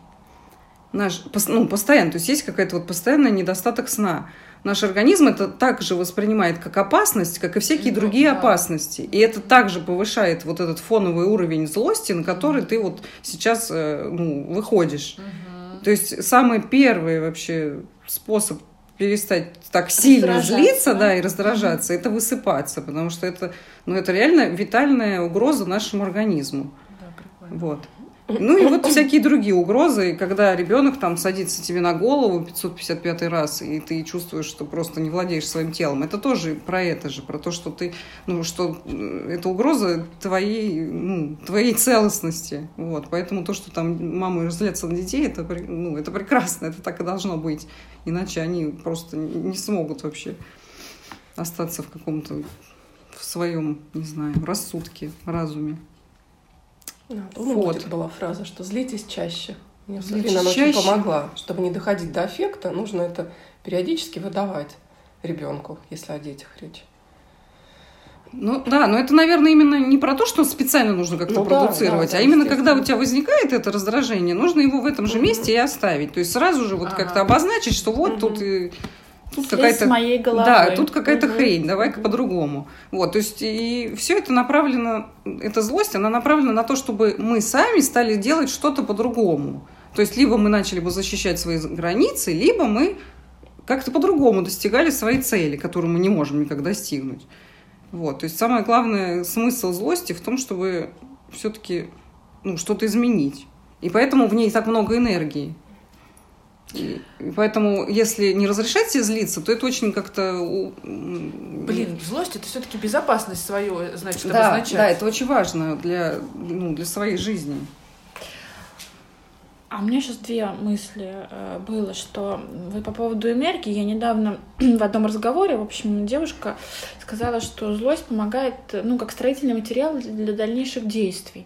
C: наш, ну, постоянно, то есть есть какая-то вот постоянный недостаток сна наш организм это также воспринимает как опасность, как и всякие ну, другие да. опасности. И это также повышает вот этот фоновый уровень злости, на который ты вот сейчас э, ну, выходишь. Угу. То есть самый первый вообще способ перестать так сильно злиться, да, и раздражаться, угу. это высыпаться, потому что это, ну, это реально витальная угроза нашему организму.
D: Да, прикольно.
C: Вот. Ну и вот всякие другие угрозы, когда ребенок там садится тебе на голову 555 раз, и ты чувствуешь, что просто не владеешь своим телом. Это тоже про это же, про то, что ты, ну, что э, это угроза твоей, ну, твоей целостности. Вот. Поэтому то, что там мамы злятся на детей, это, ну, это прекрасно, это так и должно быть. Иначе они просто не смогут вообще остаться в каком-то в своем, не знаю, рассудке, разуме.
B: Да, вот. была фраза, что злитесь чаще. Мне Сабина очень помогла. Чтобы не доходить до аффекта, нужно это периодически выдавать ребенку, если о детях речь.
C: Ну да, но это, наверное, именно не про то, что специально нужно как-то ну, продуцировать, да, да, а именно когда у тебя возникает это раздражение, нужно его в этом же месте и оставить. То есть сразу же вот ага. как-то обозначить, что вот угу. тут и
A: тут какая-то моей головой.
C: Да, тут какая-то угу. хрень, давай-ка угу. по-другому. Вот, то есть и все это направлено, эта злость, она направлена на то, чтобы мы сами стали делать что-то по-другому. То есть либо мы начали бы защищать свои границы, либо мы как-то по-другому достигали своей цели, которую мы не можем никак достигнуть. Вот, то есть самое главное смысл злости в том, чтобы все-таки ну, что-то изменить. И поэтому в ней так много энергии. И поэтому, если не разрешать себе злиться, то это очень как-то...
D: Блин, злость это все-таки безопасность свою, значит,
C: да,
D: обозначает.
C: Да, это очень важно для, ну, для своей жизни.
A: А у меня сейчас две мысли э, было, что вы по поводу энергии. Я недавно в одном разговоре, в общем, девушка сказала, что злость помогает, ну, как строительный материал для дальнейших действий.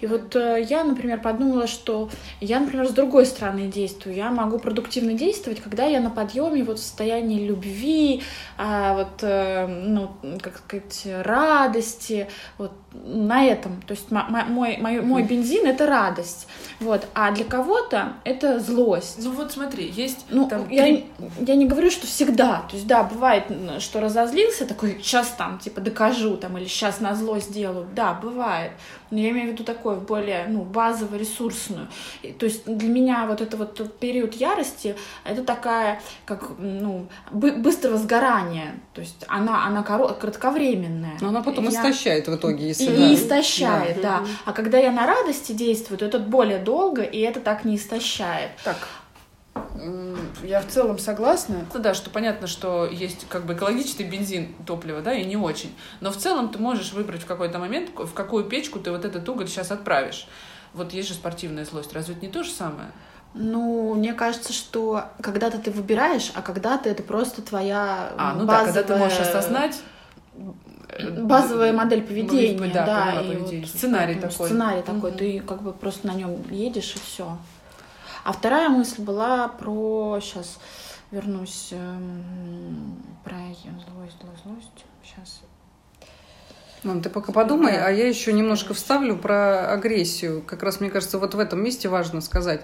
A: И вот э, я, например, подумала, что я, например, с другой стороны действую. Я могу продуктивно действовать, когда я на подъеме вот в состоянии любви, а, вот, э, ну, как сказать, радости, вот на этом. То есть мой, мой, мой бензин — это радость. Вот. А для кого-то это злость.
D: Ну вот смотри, есть
A: ну, там... Я, я не говорю, что всегда. То есть, да, бывает, что разозлился, такой, сейчас там, типа, докажу, там, или сейчас на зло сделаю. Да, бывает. Но я имею в виду такое более, ну, базово-ресурсную. То есть для меня вот это вот период ярости, это такая, как, ну, быстрого сгорания. То есть она, она кратковременная.
C: Но она потом я... истощает в итоге, если...
A: И, да. истощает, да. да. А когда я на радости действую, то это более долго, и это так не истощает.
C: Так,
D: я в целом согласна. Ну да, что понятно, что есть как бы экологичный бензин топлива, да, и не очень. Но в целом ты можешь выбрать в какой-то момент, в какую печку ты вот этот уголь сейчас отправишь. Вот есть же спортивная злость. Разве это не то же самое?
A: Ну, мне кажется, что когда-то ты выбираешь, а когда-то это просто твоя
D: А, ну
A: базовая...
D: да, когда ты можешь осознать э,
A: базовая модель поведения,
D: да,
A: да, и
D: поведение.
A: вот
D: Сценарий такой.
A: Сценарий такой,
D: Мгм.
A: ты как бы просто на нем едешь и все. А вторая мысль была про сейчас вернусь эм, про злость, злость, злость. Сейчас.
C: Ну, ты пока подумай, а я еще немножко вставлю про агрессию. Как раз, мне кажется, вот в этом месте важно сказать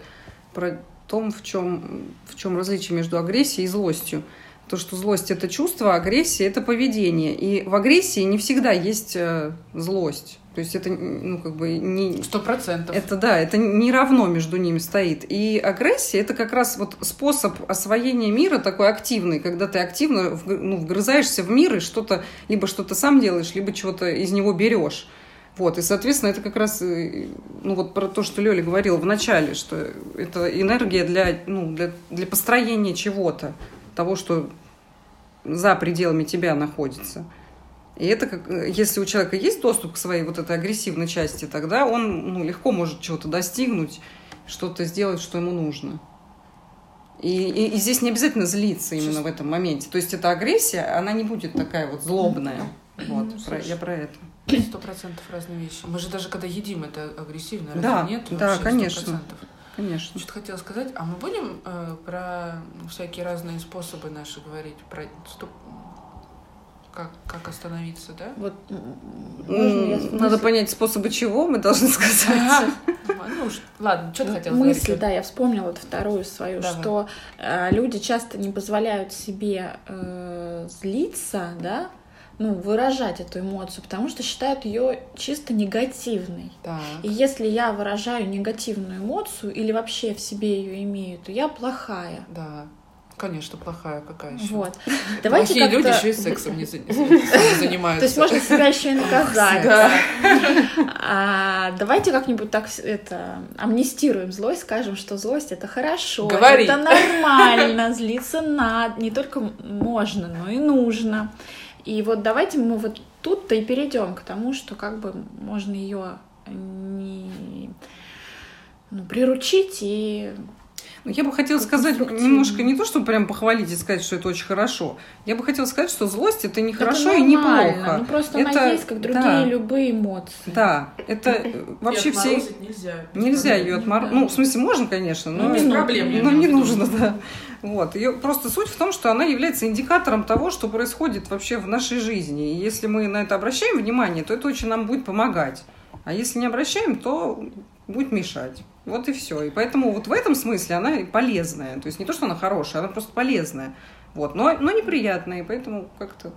C: про том, в чем, в чем различие между агрессией и злостью. То, что злость – это чувство, а агрессия – это поведение. И в агрессии не всегда есть э, злость. То есть это, ну, как бы не...
D: Сто процентов.
C: Это да, это не равно между ними стоит. И агрессия это как раз вот способ освоения мира такой активный, когда ты активно ну, вгрызаешься в мир и что-то, либо что-то сам делаешь, либо чего-то из него берешь. Вот, и, соответственно, это как раз, э, ну, вот про то, что Лёля говорила в начале, что это энергия для, ну, для, для построения чего-то, того, что за пределами тебя находится. И это как, э, если у человека есть доступ к своей вот этой агрессивной части, тогда он ну, легко может чего-то достигнуть, что-то сделать, что ему нужно. И, и- и здесь не обязательно злиться именно в этом моменте. То есть эта агрессия, она не будет такая вот злобная. Вот,
A: Ну,
C: про- я про это.
D: Сто процентов разные вещи. Мы же даже когда едим, это агрессивно, разве
C: Да,
D: нет?
C: да,
D: Вообще,
C: конечно.
D: 100%.
C: Конечно.
D: Что-то хотела сказать. А мы будем э, про всякие разные способы наши говорить? Про как, как остановиться, да?
A: Вот можно
C: Надо понять способы чего мы должны сказать.
D: Ну уж, ладно, что ты хотела
A: Мысль,
D: сказать?
A: да, я вспомнила вот вторую свою,
D: Давай.
A: что э, люди часто не позволяют себе э, злиться, да, ну, выражать эту эмоцию, потому что считают ее чисто негативной.
D: Так.
A: И если я выражаю негативную эмоцию или вообще в себе ее имею, то я плохая.
D: Да. Конечно, плохая какая еще.
A: Вот. Давайте
D: Плохие люди еще и сексом не за- не занимаются.
A: То есть можно себя еще и наказать. А, давайте как-нибудь так это амнистируем злость, скажем, что злость это хорошо, это нормально, злиться надо, не только можно, но и нужно. И вот давайте мы вот тут-то и перейдем к тому, что как бы можно ее не ну, приручить и
C: Я бы хотела сказать немножко не то, чтобы прям похвалить и сказать, что это очень хорошо. Я бы хотела сказать, что злость это не хорошо и не плохо.
A: Ну просто
C: Это-
A: она есть, как другие
C: да.
A: любые эмоции.
C: Да, это вообще все...
D: нельзя.
C: Нельзя ее отморозить. Ну, в смысле, можно, конечно, но,
A: Ну, без
D: проблем,
C: но
D: имею
C: не нужно, да. Вот. Ее просто суть в том, что она является индикатором того, что происходит вообще в нашей жизни. И если мы на это обращаем внимание, то это очень нам будет помогать. А если не обращаем, то будет мешать. Вот и все. И поэтому вот в этом смысле она полезная. То есть не то, что она хорошая, она просто полезная. Вот. Но, но неприятная, и поэтому как-то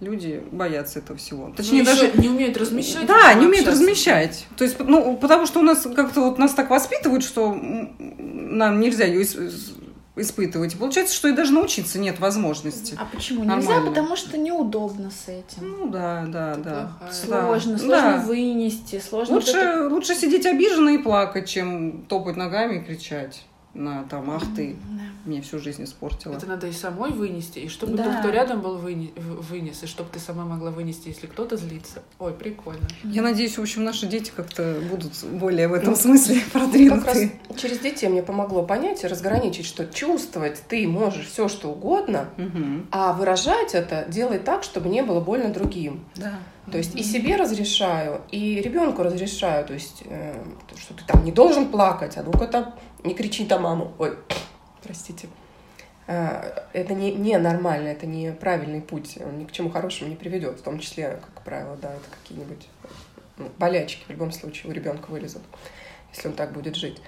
C: люди боятся этого всего. Точнее, даже
D: не умеют размещать.
C: да, не умеют
D: общаться.
C: размещать. То есть, ну, потому что у нас как-то вот нас так воспитывают, что нам нельзя ее испытывать. Получается, что и даже научиться нет возможности.
A: А почему нельзя?
C: Нормально.
A: Потому что неудобно с этим.
C: Ну да, да,
D: Это
C: да.
D: плохая.
A: Сложно,
C: Да.
A: сложно
C: Да.
A: вынести, сложно.
C: Лучше, лучше сидеть обиженно и плакать, чем топать ногами и кричать на там, ах ты,
A: Да.
C: мне всю жизнь испортила.
D: Это надо и самой вынести, и чтобы
A: Да.
D: тот, кто рядом был, выне- вынес, и чтобы ты сама могла вынести, если кто-то злится. Ой, прикольно.
C: Я надеюсь, в общем, наши дети как-то будут более в этом
B: Ну,
C: смысле
B: Как раз
C: продвинутые.
B: через детей мне помогло понять и разграничить, что чувствовать ты можешь все, что угодно,
C: Мгм.
B: а выражать это делай так, чтобы не было больно другим.
C: Да.
B: То есть и себе разрешаю, и ребенку разрешаю, то есть э, то, что ты там не должен плакать, а ну-ка там не кричи на маму. Ой, простите. Э, Это не, не нормально, это не правильный путь, он ни к чему хорошему не приведет, в том числе, как правило, да, это какие-нибудь ну, болячки в любом случае у ребенка вылезут, если он так будет жить.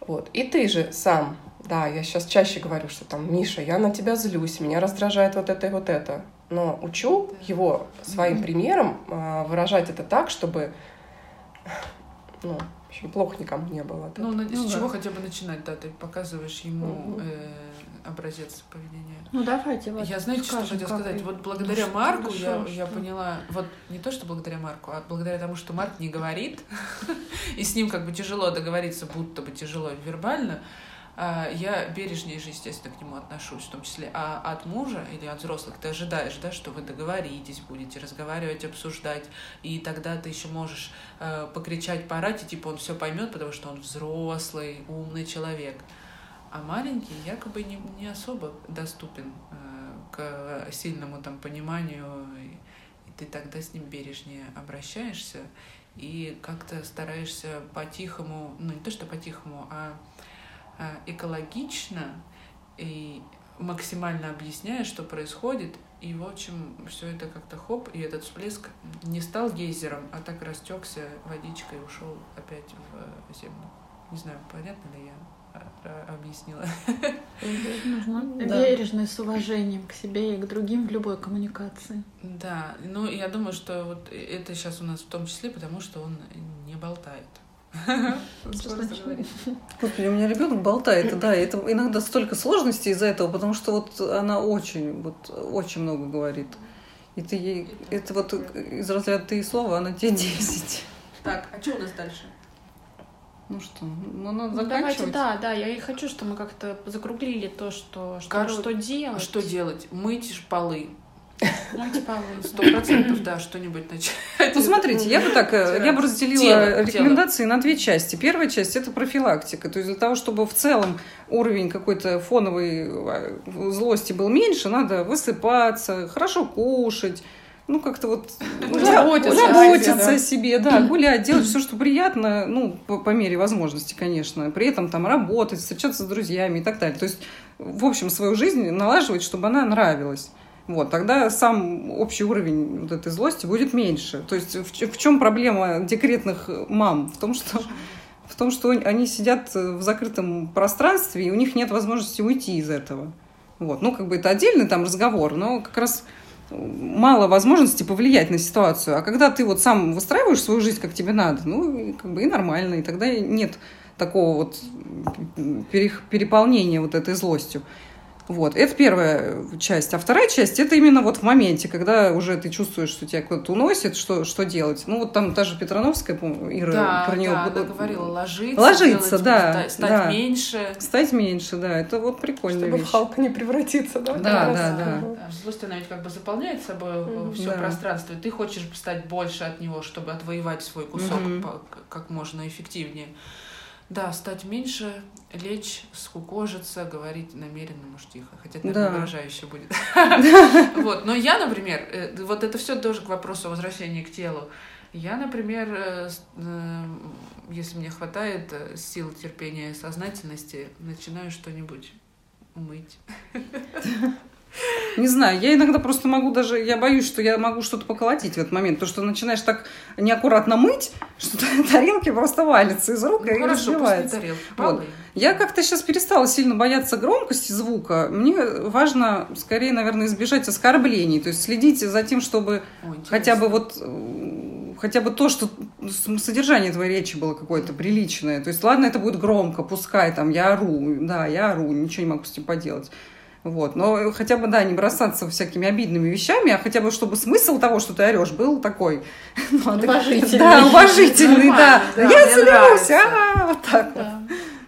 B: Вот. И ты же сам, да, я сейчас чаще говорю, что там, Миша, я на тебя злюсь, меня раздражает вот это и вот это. Но учу его своим примером а, выражать это так, чтобы ну, общем, плохо никому не было.
D: Ну, на-
C: Ну
D: с чего
C: да.
D: хотя бы начинать, да, ты показываешь ему
B: Мгм.
D: э, образец поведения.
A: Ну давайте вот.
D: я, знаете, что
A: скажем,
D: хотела
A: как
D: сказать?
A: и-
D: Вот благодаря
A: Ну, что
D: Марку
A: хорошо,
D: я, я
A: что-
D: поняла, вот не то, что благодаря Марку, а благодаря тому, что Марк не говорит, и с ним как бы тяжело договориться, будто бы тяжело вербально, я бережнее же, естественно, к нему отношусь, в том числе. А от мужа или от взрослых ты ожидаешь, да, что вы договоритесь, будете разговаривать, обсуждать, и тогда ты еще можешь э, покричать, поорать, и типа он все поймет, потому что он взрослый, умный человек. А маленький якобы не, не особо доступен э, к сильному там пониманию, и, и ты тогда с ним бережнее обращаешься и как-то стараешься по-тихому, ну не то что по-тихому, а экологично и максимально объясняя, что происходит. И, в общем, все это как-то хоп, и этот всплеск не стал гейзером, а так растекся водичкой и ушел опять в землю. Не знаю, понятно ли я а, объяснила.
A: Нужно бережно с уважением к себе и к другим в любой коммуникации.
D: Да, ну я думаю, что вот это сейчас у нас в том числе, потому что он не болтает.
C: Господи, у меня ребенок болтает, да, это иногда столько сложностей из-за этого, потому что вот она очень, вот очень много говорит. И ты ей, это вот из разряда ты и слова, она тебе десять.
D: Так, а что у нас дальше?
C: Ну что, ну надо ну,
A: Давайте, да, да, я и хочу, что мы как-то закруглили то, что, что, Короче, что делать.
D: Что делать? Мыть полы, ну, типа, сто процентов, да, что-нибудь начать.
C: Ну, смотрите, я бы так, э, я бы разделила тело, рекомендации тело. на две части. Первая часть – это профилактика. То есть для того, чтобы в целом уровень какой-то фоновой э, злости был меньше, надо высыпаться, хорошо кушать, ну, как-то вот заботиться, заботиться о себе, да, гулять, делать все, что приятно, ну, по, по мере возможности, конечно. При этом там работать, встречаться с друзьями и так далее. То есть, в общем, свою жизнь налаживать, чтобы она нравилась. Вот, тогда сам общий уровень вот этой злости будет меньше. То есть в, в чем проблема декретных мам? В том, что в том, что они сидят в закрытом пространстве, и у них нет возможности уйти из этого. Вот. Ну, как бы это отдельный там разговор, но как раз мало возможности повлиять на ситуацию. А когда ты вот сам выстраиваешь свою жизнь, как тебе надо, ну, как бы и нормально, и тогда нет такого вот переполнения вот этой злостью. Вот, это первая часть. А вторая часть, это именно вот в моменте, когда уже ты чувствуешь, что тебя кто-то уносит, что, что делать. Ну, вот там та же Петрановская, помню, Ира
D: да,
C: про нее...
D: Да, она говорила, ложиться,
C: ложиться
D: делать,
C: да,
D: стать
C: да.
D: меньше.
C: Стать меньше, да, это вот прикольно.
B: Чтобы вещь. в Халка не превратиться, да?
C: Да, да, да. да.
D: да. Злость, она ведь как бы заполняет собой mm-hmm. все да. пространство, и ты хочешь стать больше от него, чтобы отвоевать свой кусок mm-hmm. как можно эффективнее. Да, стать меньше, лечь, скукожиться, говорить намеренно, тихо. Хотя это, наверное, да. выражающе будет. Вот. Но я, например, э, вот это все тоже к вопросу возвращения к телу. Я, например, э, э, если мне хватает сил, терпения, сознательности, начинаю что-нибудь мыть.
C: Не знаю, я иногда просто могу даже, я боюсь, что я могу что-то поколотить в этот момент, потому что начинаешь так неаккуратно мыть, что тарелки просто валятся из рук ну, и хорошо, разбиваются. Вот. Я как-то сейчас перестала сильно бояться громкости звука. Мне важно, скорее, наверное, избежать оскорблений, то есть следить за тем, чтобы Ой, хотя бы вот хотя бы то, что содержание твоей речи было какое-то приличное. То есть, ладно, это будет громко, пускай там я ору, да, я ору, ничего не могу с этим поделать. Вот. Но хотя бы, да, не бросаться всякими обидными вещами, а хотя бы, чтобы смысл того, что ты орешь, был такой...
A: Ну, уважительный.
C: Да, уважительный, да. Я злюсь, а вот так вот.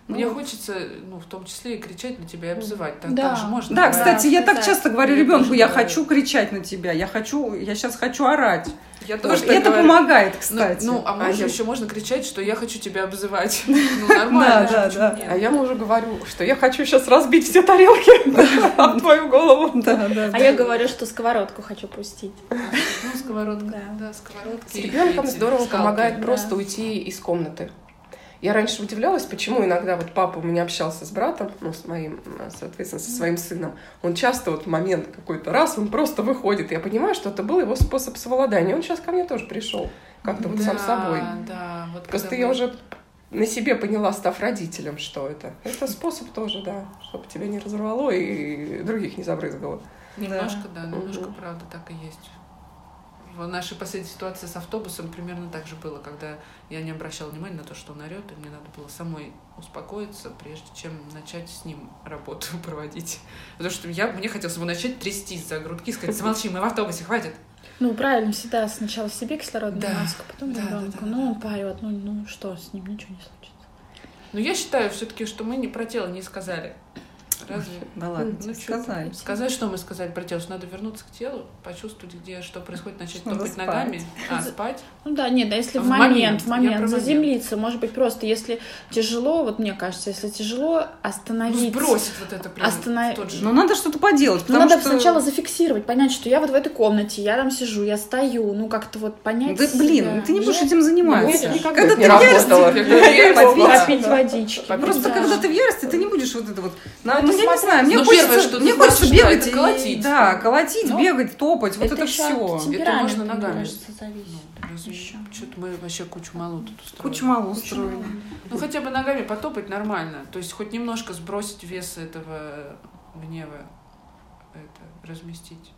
D: Мне ну, хочется, ну, в том числе и кричать на тебя и обзывать. Так, да. так же можно.
C: Да, кстати, я так часто говорю ребенку, я хочу кричать на тебя, я хочу, я сейчас хочу орать. Я тоже вот это говорю. помогает, ну, кстати.
D: Ну, ну а мужу а еще я... можно кричать, что я хочу тебя обзывать. Ну, нормально.
B: Да, да, да. А я мужу говорю, что я хочу сейчас разбить все тарелки об твою голову.
A: Да, да. А я говорю, что сковородку хочу пустить.
D: Ну, сковородка, да, сковородки. С
B: ребенком здорово помогает просто уйти из комнаты. Я раньше удивлялась, почему иногда вот папа у меня общался с братом, ну, с моим, соответственно, со своим сыном. Он часто вот в момент какой-то раз, он просто выходит. Я понимаю, что это был его способ совладания. Он сейчас ко мне тоже пришел, как-то вот да, сам собой.
D: Да,
B: вот Просто я вы... уже на себе поняла, став родителем, что это. Это способ тоже, да, чтобы тебя не разорвало и других не забрызгало.
D: Немножко, да, да немножко, угу. правда, так и есть в нашей последней ситуации с автобусом примерно так же было, когда я не обращала внимания на то, что он орет, и мне надо было самой успокоиться, прежде чем начать с ним работу проводить. Потому что я, мне хотелось его начать трястись за грудки, сказать, замолчи, мы в автобусе, хватит.
A: Ну, правильно, всегда сначала себе кислородную да. маску, потом да, ребенку. Да, да, ну, он поет, ну, ну что, с ним ничего не случится.
D: Но я считаю все-таки, что мы не про тело не сказали. Разве?
C: Да ладно,
D: Ну,
C: сказали.
D: Сказать, что мы сказали про тело, что надо вернуться к телу, почувствовать, где что происходит, начать
C: Надо
D: топать
C: спать.
D: ногами, а, спать.
A: Ну да, нет, да, если в,
D: В
A: момент,
D: момент.
A: в момент, заземлиться, может быть, просто если тяжело, вот мне кажется, если тяжело,
D: Ну,
A: остановиться.
D: сбросить вот это прям
A: Останов-
D: в тот же.
C: Но надо что-то поделать,
A: Ну, надо
C: что...
A: сначала зафиксировать, понять, что я вот в этой комнате, я там сижу, я стою, ну как-то вот понять.
C: Да, блин,
A: себя.
C: ты не будешь этим заниматься. Когда ты
B: не
C: в ярости,
B: работало.
C: попить-
A: водички.
C: Просто
A: Да.
C: когда ты в ярости, ты не будешь вот это вот.
A: Ну,
C: Ну,
A: это
C: я не знаю, мне
D: Ну,
C: хочется,
D: первое, что
C: мне хочется
D: да,
C: бегать
D: это
C: и-
D: колотить.
C: Да, колотить,
A: Ну,
C: бегать, топать, вот это, все.
A: темперамента,
D: можно ногами. Ну. Что-то мы вообще кучу малу тут устроили.
C: Кучу мало устроили.
D: Ну, хотя бы ногами потопать нормально. То есть хоть немножко сбросить вес этого гнева. Это, разместить.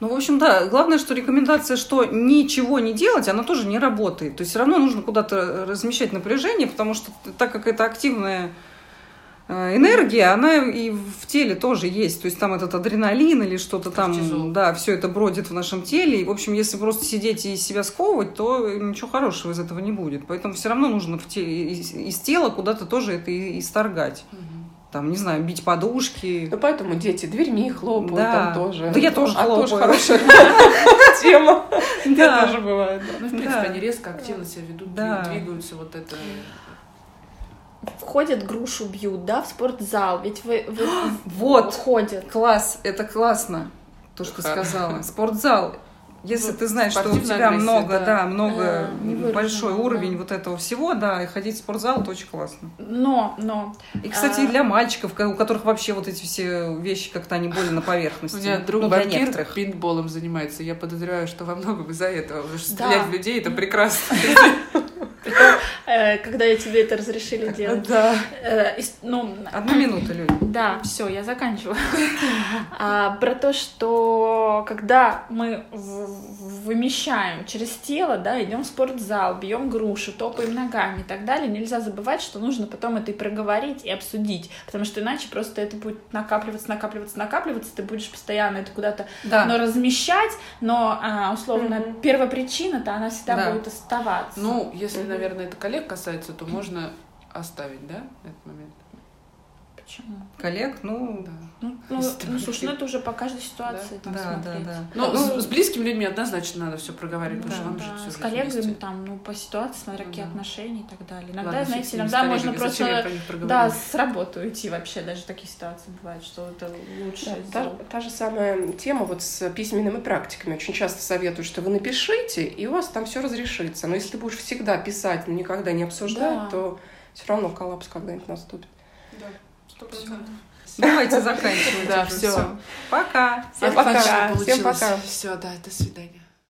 C: Ну, в общем, да, главное, что рекомендация, что ничего не делать, она тоже не работает. То есть все равно нужно куда-то размещать напряжение, потому что так как это активная э, энергия, она и в теле тоже есть. То есть там этот адреналин или что-то
D: Кортизол.
C: там, да, все это бродит в нашем теле. И, в общем, если просто сидеть и себя сковывать, то ничего хорошего из этого не будет. Поэтому все равно нужно в те- из, из тела куда-то тоже это и- исторгать. Там, не знаю, бить подушки.
B: Ну, поэтому дети дверьми хлопают
C: Да.
B: там тоже.
C: Да я тоже
B: а тоже
C: хлопаю.
B: хорошая тема.
C: Да.
B: тоже бывает.
D: Ну, в принципе, они резко, активно себя ведут, двигаются, вот это...
A: Входят, грушу бьют, да, в спортзал, ведь вы, вы
C: Вот.
A: ходят.
C: Класс, это классно, то, что сказала. Спортзал. Если
D: Ну,
C: ты знаешь, что у тебя
D: агрессия,
C: много,
D: да.
C: да, много,
A: Да, невыраженного,
C: большой
A: да.
C: уровень вот этого всего, да, и ходить в спортзал, это очень классно.
A: Но, но,
C: И, кстати,
A: А.
C: и для мальчиков, у которых вообще вот эти все вещи как-то они более на
D: У
C: поверхности.
D: меня друг
C: ну, для
D: банкир
C: некоторых.
D: пейнтболом занимается. Я подозреваю, что во многом из-за этого. Потому что
A: Да.
D: стрелять в людей это прекрасно.
A: э, когда я тебе это разрешили делать.
D: Да.
A: Э, ну,
C: Одну минуту, Люля.
A: Да, все, я заканчиваю. А, про то, что когда мы вымещаем через тело, да, идем в спортзал, бьем грушу, топаем ногами и так далее, нельзя забывать, что нужно потом это и проговорить, и обсудить, потому что иначе просто это будет накапливаться, накапливаться, накапливаться, ты будешь постоянно это куда-то
C: Да.
A: но размещать, но а, условно
B: Мгм.
A: первопричина-то она всегда
C: Да.
A: будет оставаться.
D: Ну, если, наверное, это коллег касается, то можно оставить, да, этот момент?
A: Почему?
C: Коллег, ну,
D: Да.
A: Ну, ну, ну, слушай, ну это уже по каждой ситуации там
C: да, да,
A: смотреть.
C: да.
D: Ну,
C: Ну,
D: с, с близкими людьми однозначно надо все проговаривать, потому
C: Да.
D: что вам
A: Да,
D: жить
A: с коллегами
D: вместе.
A: там, ну, по ситуации, смотря
D: Ну
A: какие
D: да.
A: отношения и так далее. Иногда,
D: Ладно,
A: знаете, иногда можно просто, да, с работы уйти вообще, даже такие ситуации бывают, что это лучше.
B: Да, та, та же самая тема вот с письменными практиками. Очень часто советуют, что вы напишите, и у вас там все разрешится. Но если ты будешь всегда писать, но никогда не обсуждать,
A: Да.
B: то все равно коллапс когда-нибудь наступит.
D: Сто процентов.
C: давайте заканчивать.
D: Да, всё.
C: Пока.
B: Всем пока. Всем пока.
D: Все, да, до свидания.